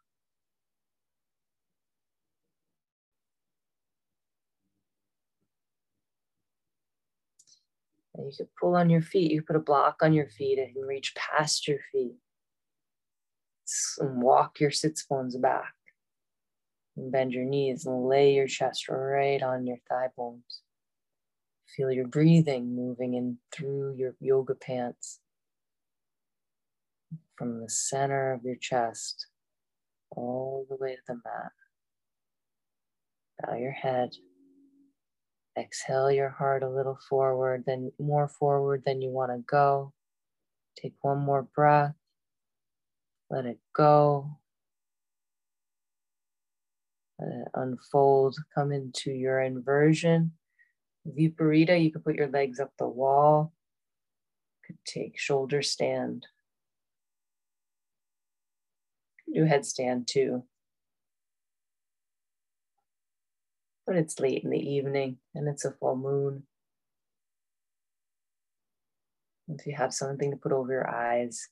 And you could pull on your feet. You put a block on your feet and reach past your feet. And walk your sits bones back. And bend your knees and lay your chest right on your thigh bones. Feel your breathing moving in through your yoga pants from the center of your chest all the way to the mat. Bow your head. Exhale your heart a little forward, then more forward than you want to go. Take one more breath. Let it go. Let it unfold. Come into your inversion. Viparita, you could put your legs up the wall. Could take shoulder stand. Do headstand too. But it's late in the evening and it's a full moon. If you have something to put over your eyes,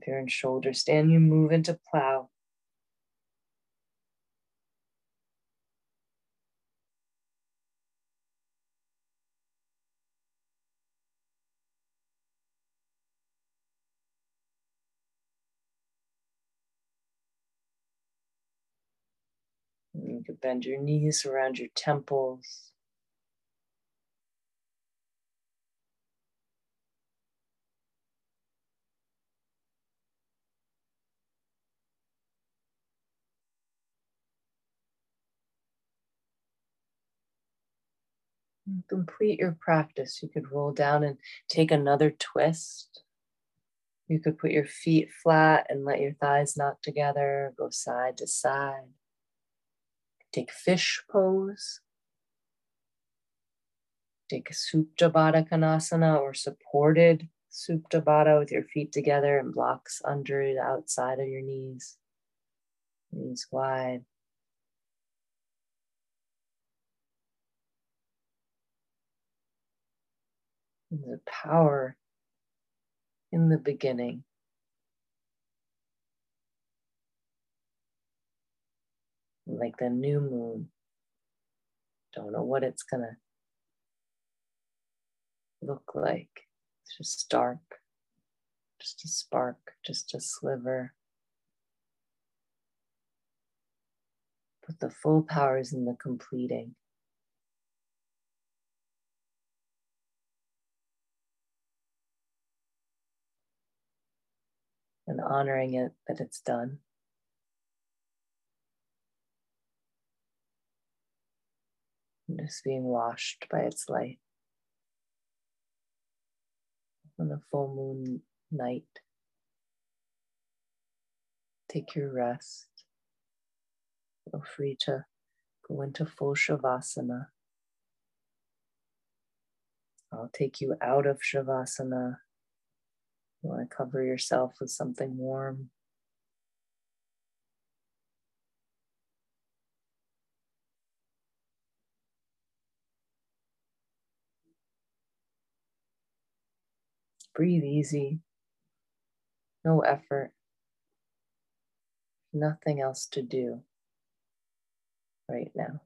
If you're in shoulder stand, you move into plow. You can bend your knees around your temples. Complete your practice, you could roll down and take another twist. You could put your feet flat and let your thighs knock together, go side to side. Take fish pose. Take a Supta Baddha Konasana or supported Supta Baddha with your feet together and blocks under the outside of your knees. Knees wide. The power in the beginning. Like the new moon. Don't know what it's going to look like. It's just dark, just a spark, just a sliver. But the full power is in the completing. And honoring it that it's done. And just being washed by its light. On the full moon night, take your rest. Feel free to go into full Shavasana. I'll take you out of Shavasana you want to cover yourself with something warm. Breathe easy, no effort, nothing else to do right now.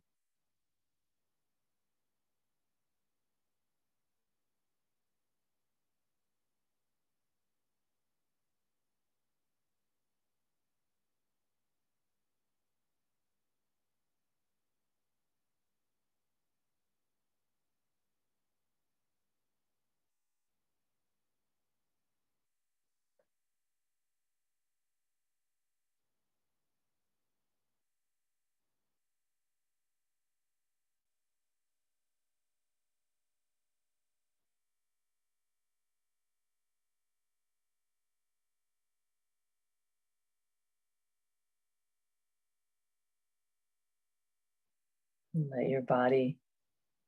Let your body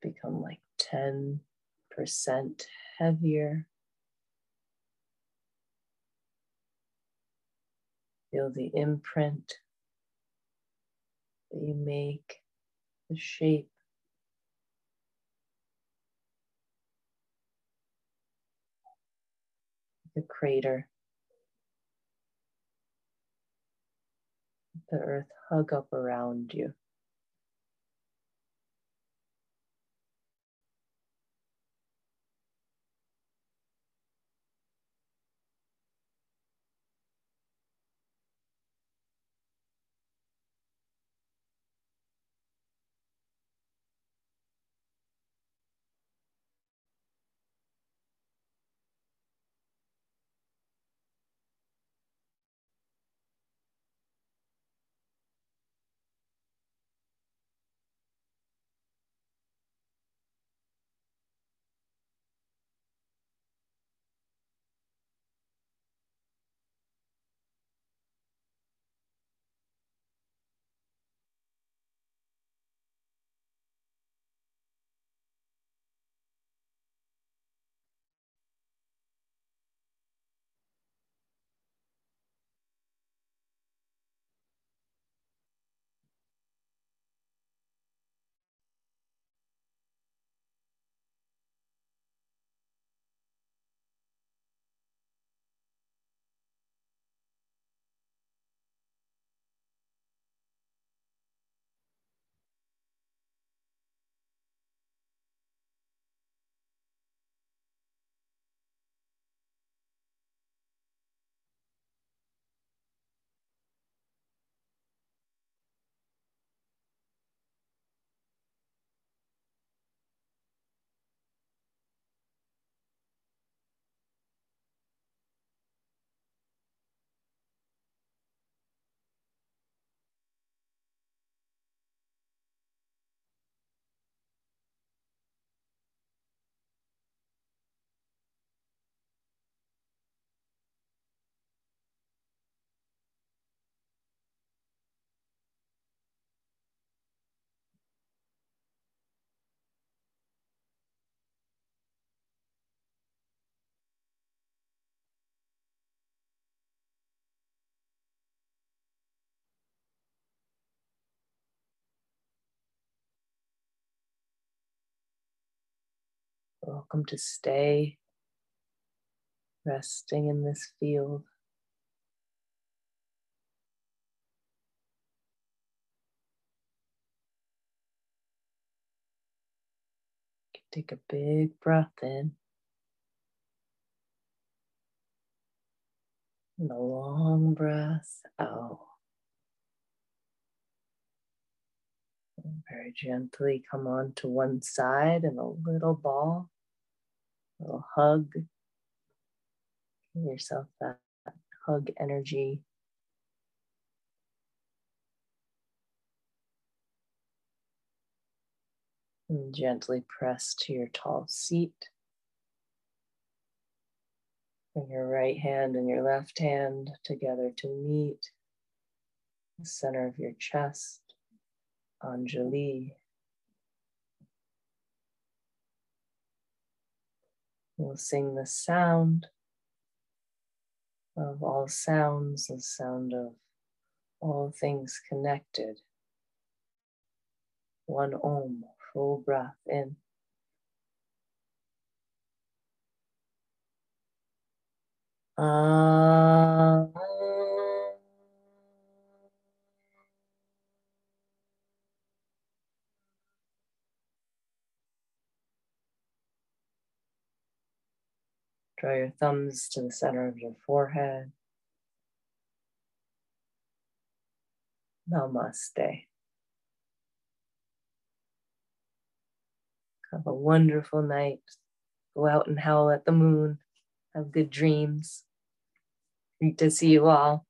become like 10% heavier. Feel the imprint that you make, the shape. The crater. The earth hug up around you. Welcome to stay resting in this field. Take a big breath in and a long breath out. very gently come on to one side in a little ball, a little hug. Give yourself that hug energy. And gently press to your tall seat. Bring your right hand and your left hand together to meet the center of your chest. Anjali. We'll sing the sound of all sounds, the sound of all things connected. One Om, full breath in. Ah. Draw your thumbs to the center of your forehead. Namaste. Have a wonderful night. Go out and howl at the moon. Have good dreams. Great to see you all.